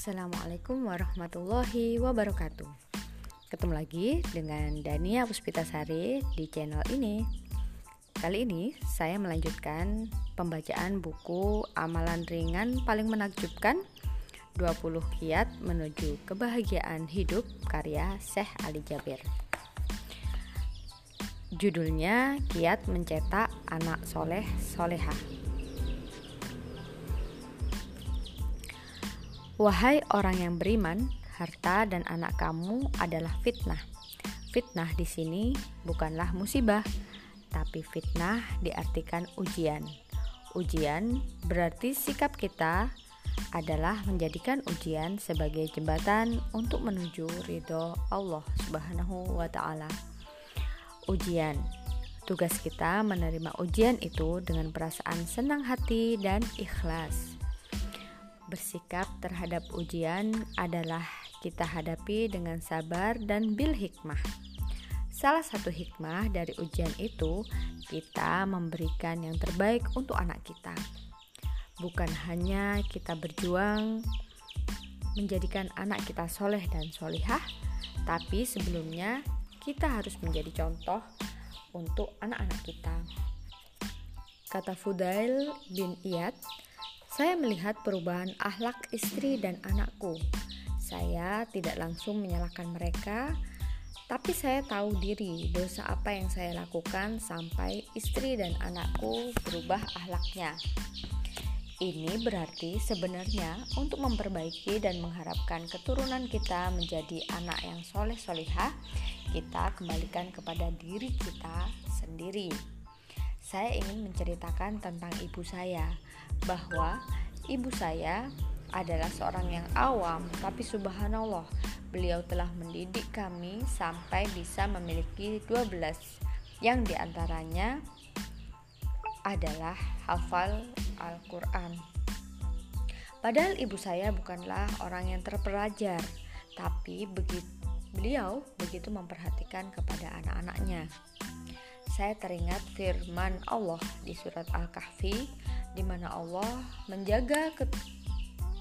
Assalamualaikum warahmatullahi wabarakatuh. Ketemu lagi dengan Dania Puspitasari di channel ini. Kali ini saya melanjutkan pembacaan buku Amalan Ringan Paling Menakjubkan 20 Kiat Menuju Kebahagiaan Hidup karya Syekh Ali Jabir. Judulnya Kiat Mencetak Anak Soleh Solehah Wahai orang yang beriman, harta dan anak kamu adalah fitnah. Fitnah di sini bukanlah musibah, tapi fitnah diartikan ujian. Ujian berarti sikap kita adalah menjadikan ujian sebagai jembatan untuk menuju ridho Allah Subhanahu wa Ta'ala. Ujian tugas kita menerima ujian itu dengan perasaan senang hati dan ikhlas bersikap terhadap ujian adalah kita hadapi dengan sabar dan bil hikmah. Salah satu hikmah dari ujian itu, kita memberikan yang terbaik untuk anak kita. Bukan hanya kita berjuang menjadikan anak kita soleh dan solihah, tapi sebelumnya kita harus menjadi contoh untuk anak-anak kita. Kata Fudail bin Iyad, saya melihat perubahan akhlak istri dan anakku. Saya tidak langsung menyalahkan mereka, tapi saya tahu diri dosa apa yang saya lakukan sampai istri dan anakku berubah akhlaknya. Ini berarti sebenarnya untuk memperbaiki dan mengharapkan keturunan kita menjadi anak yang soleh solihah, kita kembalikan kepada diri kita sendiri. Saya ingin menceritakan tentang ibu saya bahwa ibu saya adalah seorang yang awam, tapi subhanallah, beliau telah mendidik kami sampai bisa memiliki 12 yang di antaranya adalah hafal Al-Quran. Padahal ibu saya bukanlah orang yang terpelajar, tapi begitu beliau begitu memperhatikan kepada anak-anaknya. Saya teringat firman Allah di surat Al-Kahfi di mana Allah menjaga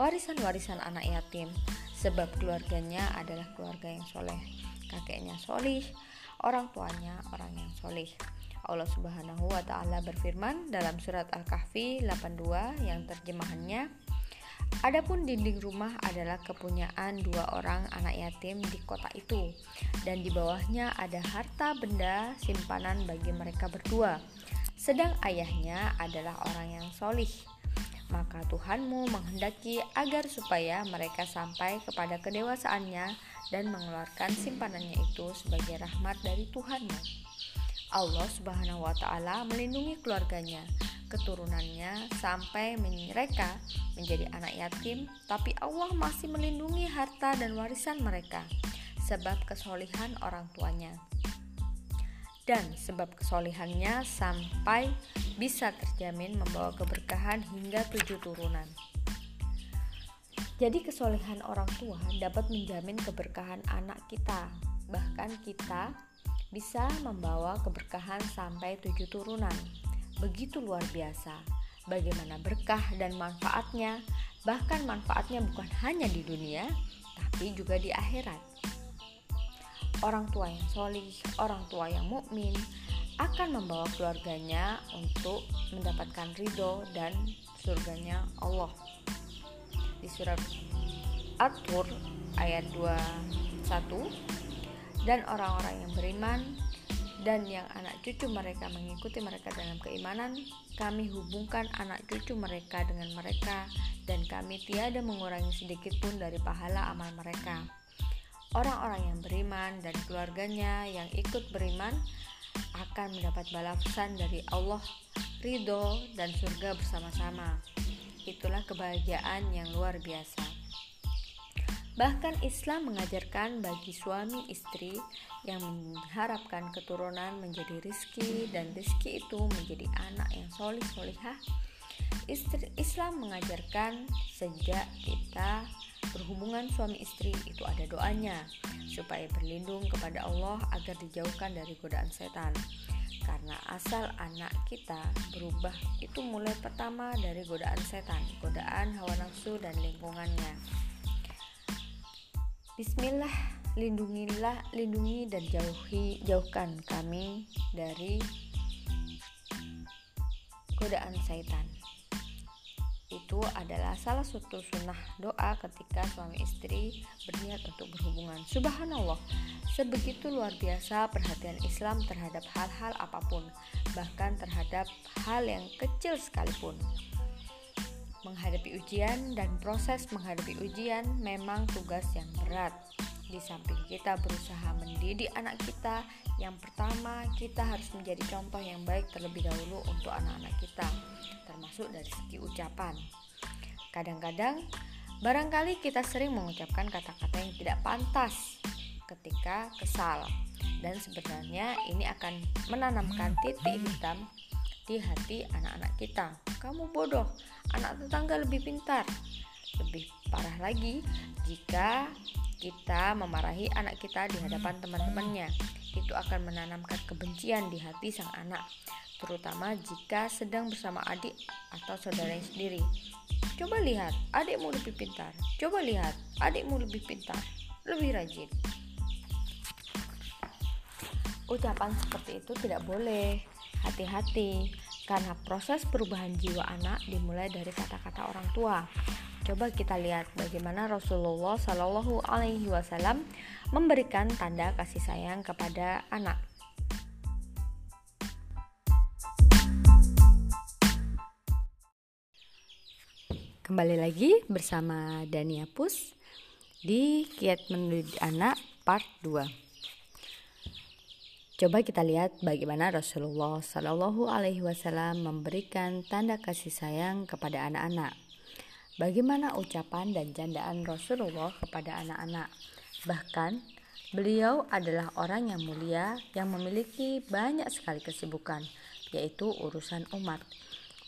warisan-warisan anak yatim. Sebab keluarganya adalah keluarga yang soleh. Kakeknya solih orang tuanya orang yang solih. Allah subhanahu wa ta'ala berfirman dalam surat Al-Kahfi 82 yang terjemahannya Adapun dinding rumah adalah kepunyaan dua orang anak yatim di kota itu, dan di bawahnya ada harta benda simpanan bagi mereka berdua sedang ayahnya adalah orang yang solih. Maka Tuhanmu menghendaki agar supaya mereka sampai kepada kedewasaannya dan mengeluarkan simpanannya itu sebagai rahmat dari Tuhanmu. Allah Subhanahu wa taala melindungi keluarganya, keturunannya sampai mereka menjadi anak yatim, tapi Allah masih melindungi harta dan warisan mereka sebab kesolihan orang tuanya dan sebab kesolihannya sampai bisa terjamin membawa keberkahan hingga tujuh turunan. Jadi kesolehan orang tua dapat menjamin keberkahan anak kita, bahkan kita bisa membawa keberkahan sampai tujuh turunan. Begitu luar biasa, bagaimana berkah dan manfaatnya, bahkan manfaatnya bukan hanya di dunia, tapi juga di akhirat orang tua yang solih, orang tua yang mukmin akan membawa keluarganya untuk mendapatkan ridho dan surganya Allah. Di surat At-Tur ayat 21 dan orang-orang yang beriman dan yang anak cucu mereka mengikuti mereka dalam keimanan, kami hubungkan anak cucu mereka dengan mereka dan kami tiada mengurangi sedikit pun dari pahala amal mereka orang-orang yang beriman dan keluarganya yang ikut beriman akan mendapat balasan dari Allah, ridho, dan surga bersama-sama. Itulah kebahagiaan yang luar biasa. Bahkan Islam mengajarkan bagi suami istri yang mengharapkan keturunan menjadi rizki dan rizki itu menjadi anak yang solih solihah. Islam mengajarkan sejak kita berhubungan suami istri itu ada doanya supaya berlindung kepada Allah agar dijauhkan dari godaan setan. Karena asal anak kita berubah itu mulai pertama dari godaan setan, godaan hawa nafsu dan lingkungannya. Bismillah, lindungilah, lindungi dan jauhi, jauhkan kami dari godaan syaitan. Itu adalah salah satu sunnah doa ketika suami istri berniat untuk berhubungan. Subhanallah, sebegitu luar biasa perhatian Islam terhadap hal-hal apa pun, bahkan terhadap hal yang kecil sekalipun. Menghadapi ujian dan proses menghadapi ujian memang tugas yang berat. Di samping kita berusaha mendidik anak kita, yang pertama kita harus menjadi contoh yang baik terlebih dahulu untuk anak-anak kita, termasuk dari segi ucapan. Kadang-kadang, barangkali kita sering mengucapkan kata-kata yang tidak pantas ketika kesal, dan sebenarnya ini akan menanamkan titik hitam di hati anak-anak kita. Kamu bodoh, anak tetangga lebih pintar. Lebih parah lagi jika kita memarahi anak kita di hadapan teman-temannya. Itu akan menanamkan kebencian di hati sang anak, terutama jika sedang bersama adik atau saudaranya sendiri. Coba lihat, adikmu lebih pintar. Coba lihat, adikmu lebih pintar, lebih rajin. Ucapan seperti itu tidak boleh Hati-hati, karena proses perubahan jiwa anak dimulai dari kata-kata orang tua. Coba kita lihat bagaimana Rasulullah Shallallahu Alaihi Wasallam memberikan tanda kasih sayang kepada anak. Kembali lagi bersama Dania Pus di Kiat Mendidik Anak Part 2. Coba kita lihat bagaimana Rasulullah Shallallahu Alaihi Wasallam memberikan tanda kasih sayang kepada anak-anak. Bagaimana ucapan dan candaan Rasulullah kepada anak-anak. Bahkan beliau adalah orang yang mulia yang memiliki banyak sekali kesibukan, yaitu urusan umat,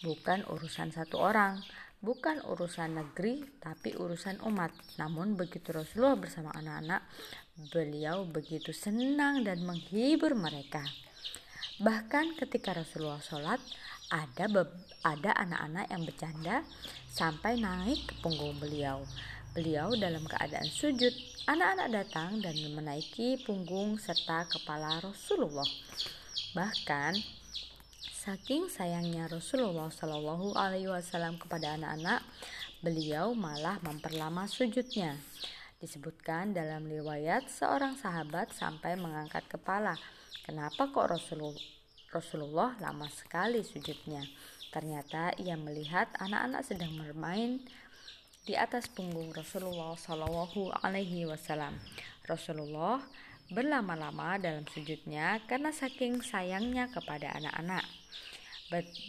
bukan urusan satu orang, bukan urusan negeri, tapi urusan umat. Namun begitu Rasulullah bersama anak-anak, Beliau begitu senang dan menghibur mereka. Bahkan ketika Rasulullah sholat, ada ada anak-anak yang bercanda sampai naik ke punggung beliau. Beliau dalam keadaan sujud. Anak-anak datang dan menaiki punggung serta kepala Rasulullah. Bahkan saking sayangnya Rasulullah Shallallahu Alaihi Wasallam kepada anak-anak, beliau malah memperlama sujudnya. Disebutkan dalam riwayat seorang sahabat sampai mengangkat kepala. Kenapa kok Rasulullah, Rasulullah lama sekali sujudnya? Ternyata ia melihat anak-anak sedang bermain di atas punggung Rasulullah Shallallahu Alaihi Wasallam. Rasulullah berlama-lama dalam sujudnya karena saking sayangnya kepada anak-anak.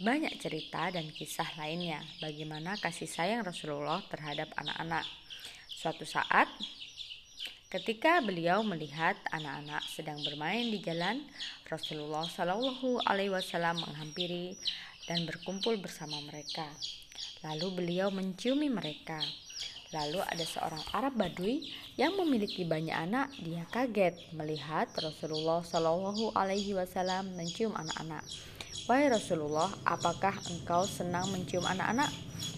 Banyak cerita dan kisah lainnya bagaimana kasih sayang Rasulullah terhadap anak-anak. Suatu saat, ketika beliau melihat anak-anak sedang bermain di jalan, Rasulullah Shallallahu Alaihi Wasallam menghampiri dan berkumpul bersama mereka. Lalu beliau menciumi mereka. Lalu ada seorang Arab Badui yang memiliki banyak anak. Dia kaget melihat Rasulullah Shallallahu Alaihi Wasallam mencium anak-anak. Wahai Rasulullah, apakah engkau senang mencium anak-anak?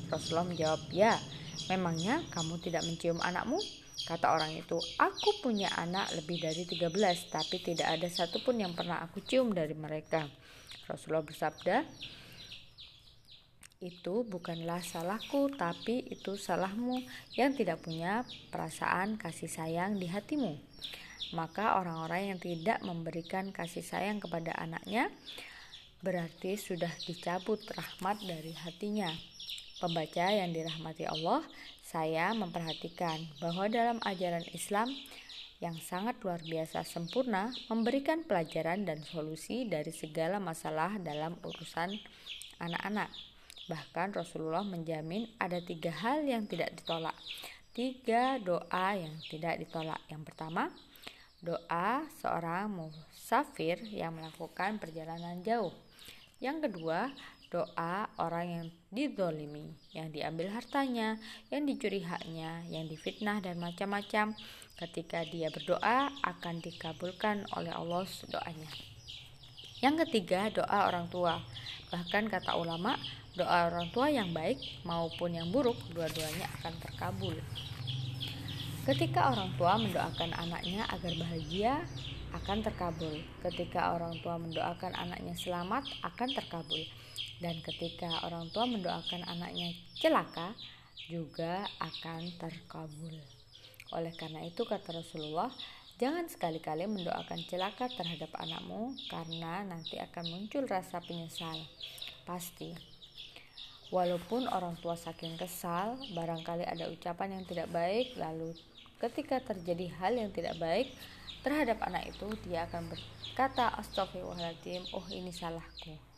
Rasulullah menjawab, ya. Memangnya kamu tidak mencium anakmu? Kata orang itu, aku punya anak lebih dari 13, tapi tidak ada satupun yang pernah aku cium dari mereka. Rasulullah bersabda, itu bukanlah salahku, tapi itu salahmu yang tidak punya perasaan kasih sayang di hatimu. Maka orang-orang yang tidak memberikan kasih sayang kepada anaknya berarti sudah dicabut rahmat dari hatinya. Pembaca yang dirahmati Allah, saya memperhatikan bahwa dalam ajaran Islam yang sangat luar biasa sempurna memberikan pelajaran dan solusi dari segala masalah dalam urusan anak-anak. Bahkan Rasulullah menjamin ada tiga hal yang tidak ditolak. Tiga doa yang tidak ditolak. Yang pertama, doa seorang musafir yang melakukan perjalanan jauh. Yang kedua, doa orang yang didolimi, yang diambil hartanya, yang dicuri haknya, yang difitnah dan macam-macam. Ketika dia berdoa akan dikabulkan oleh Allah doanya. Yang ketiga, doa orang tua. Bahkan kata ulama, doa orang tua yang baik maupun yang buruk dua-duanya akan terkabul. Ketika orang tua mendoakan anaknya agar bahagia, akan terkabul. Ketika orang tua mendoakan anaknya selamat, akan terkabul. Dan ketika orang tua mendoakan anaknya celaka, juga akan terkabul. Oleh karena itu, kata Rasulullah, jangan sekali-kali mendoakan celaka terhadap anakmu, karena nanti akan muncul rasa penyesal. Pasti. Walaupun orang tua saking kesal, barangkali ada ucapan yang tidak baik, lalu ketika terjadi hal yang tidak baik, terhadap anak itu dia akan berkata astagfirullahaladzim oh ini salahku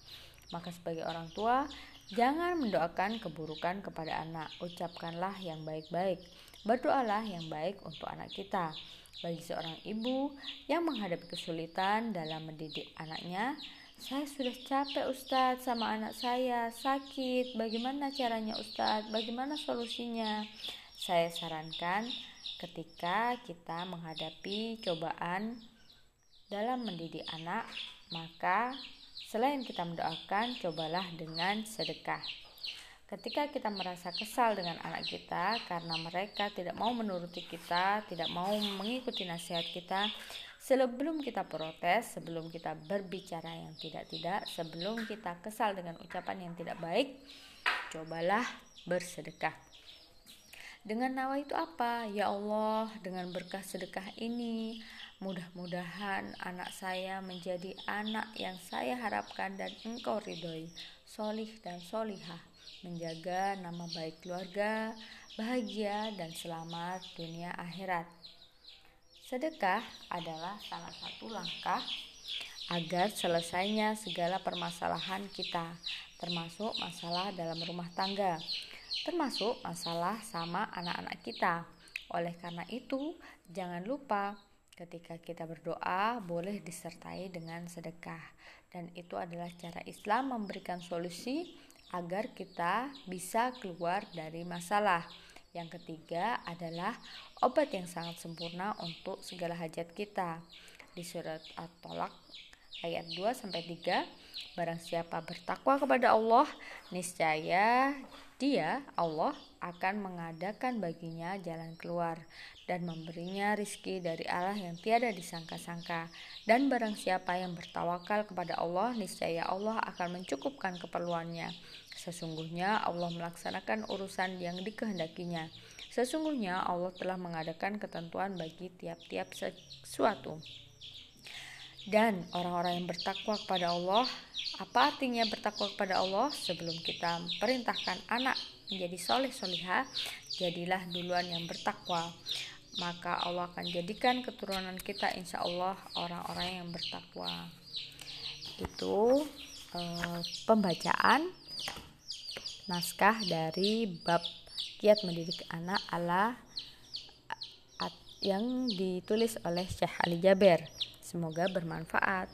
maka sebagai orang tua jangan mendoakan keburukan kepada anak. Ucapkanlah yang baik-baik. Berdoalah yang baik untuk anak kita. Bagi seorang ibu yang menghadapi kesulitan dalam mendidik anaknya saya sudah capek Ustadz sama anak saya. Sakit. Bagaimana caranya Ustadz? Bagaimana solusinya? Saya sarankan ketika kita menghadapi cobaan dalam mendidik anak, maka selain kita mendoakan, cobalah dengan sedekah. Ketika kita merasa kesal dengan anak kita karena mereka tidak mau menuruti kita, tidak mau mengikuti nasihat kita, sebelum kita protes, sebelum kita berbicara yang tidak-tidak, sebelum kita kesal dengan ucapan yang tidak baik, cobalah bersedekah. Dengan nawa itu apa? Ya Allah, dengan berkah sedekah ini, mudah-mudahan anak saya menjadi anak yang saya harapkan dan engkau ridhoi, solih dan solihah, menjaga nama baik keluarga, bahagia dan selamat dunia akhirat. Sedekah adalah salah satu langkah agar selesainya segala permasalahan kita, termasuk masalah dalam rumah tangga termasuk masalah sama anak-anak kita. Oleh karena itu, jangan lupa ketika kita berdoa boleh disertai dengan sedekah dan itu adalah cara Islam memberikan solusi agar kita bisa keluar dari masalah. Yang ketiga adalah obat yang sangat sempurna untuk segala hajat kita. Di surat At-Tolak ayat 2 sampai 3, barang siapa bertakwa kepada Allah, niscaya dia, Allah, akan mengadakan baginya jalan keluar dan memberinya rizki dari Allah yang tiada disangka-sangka. Dan barang siapa yang bertawakal kepada Allah, niscaya Allah akan mencukupkan keperluannya. Sesungguhnya Allah melaksanakan urusan yang dikehendakinya. Sesungguhnya Allah telah mengadakan ketentuan bagi tiap-tiap sesuatu. Dan orang-orang yang bertakwa kepada Allah apa artinya bertakwa kepada Allah sebelum kita perintahkan anak menjadi soleh solihah jadilah duluan yang bertakwa maka Allah akan jadikan keturunan kita insya Allah orang-orang yang bertakwa. Itu eh, pembacaan naskah dari bab kiat mendidik anak ala yang ditulis oleh Syekh Ali Jaber. Semoga bermanfaat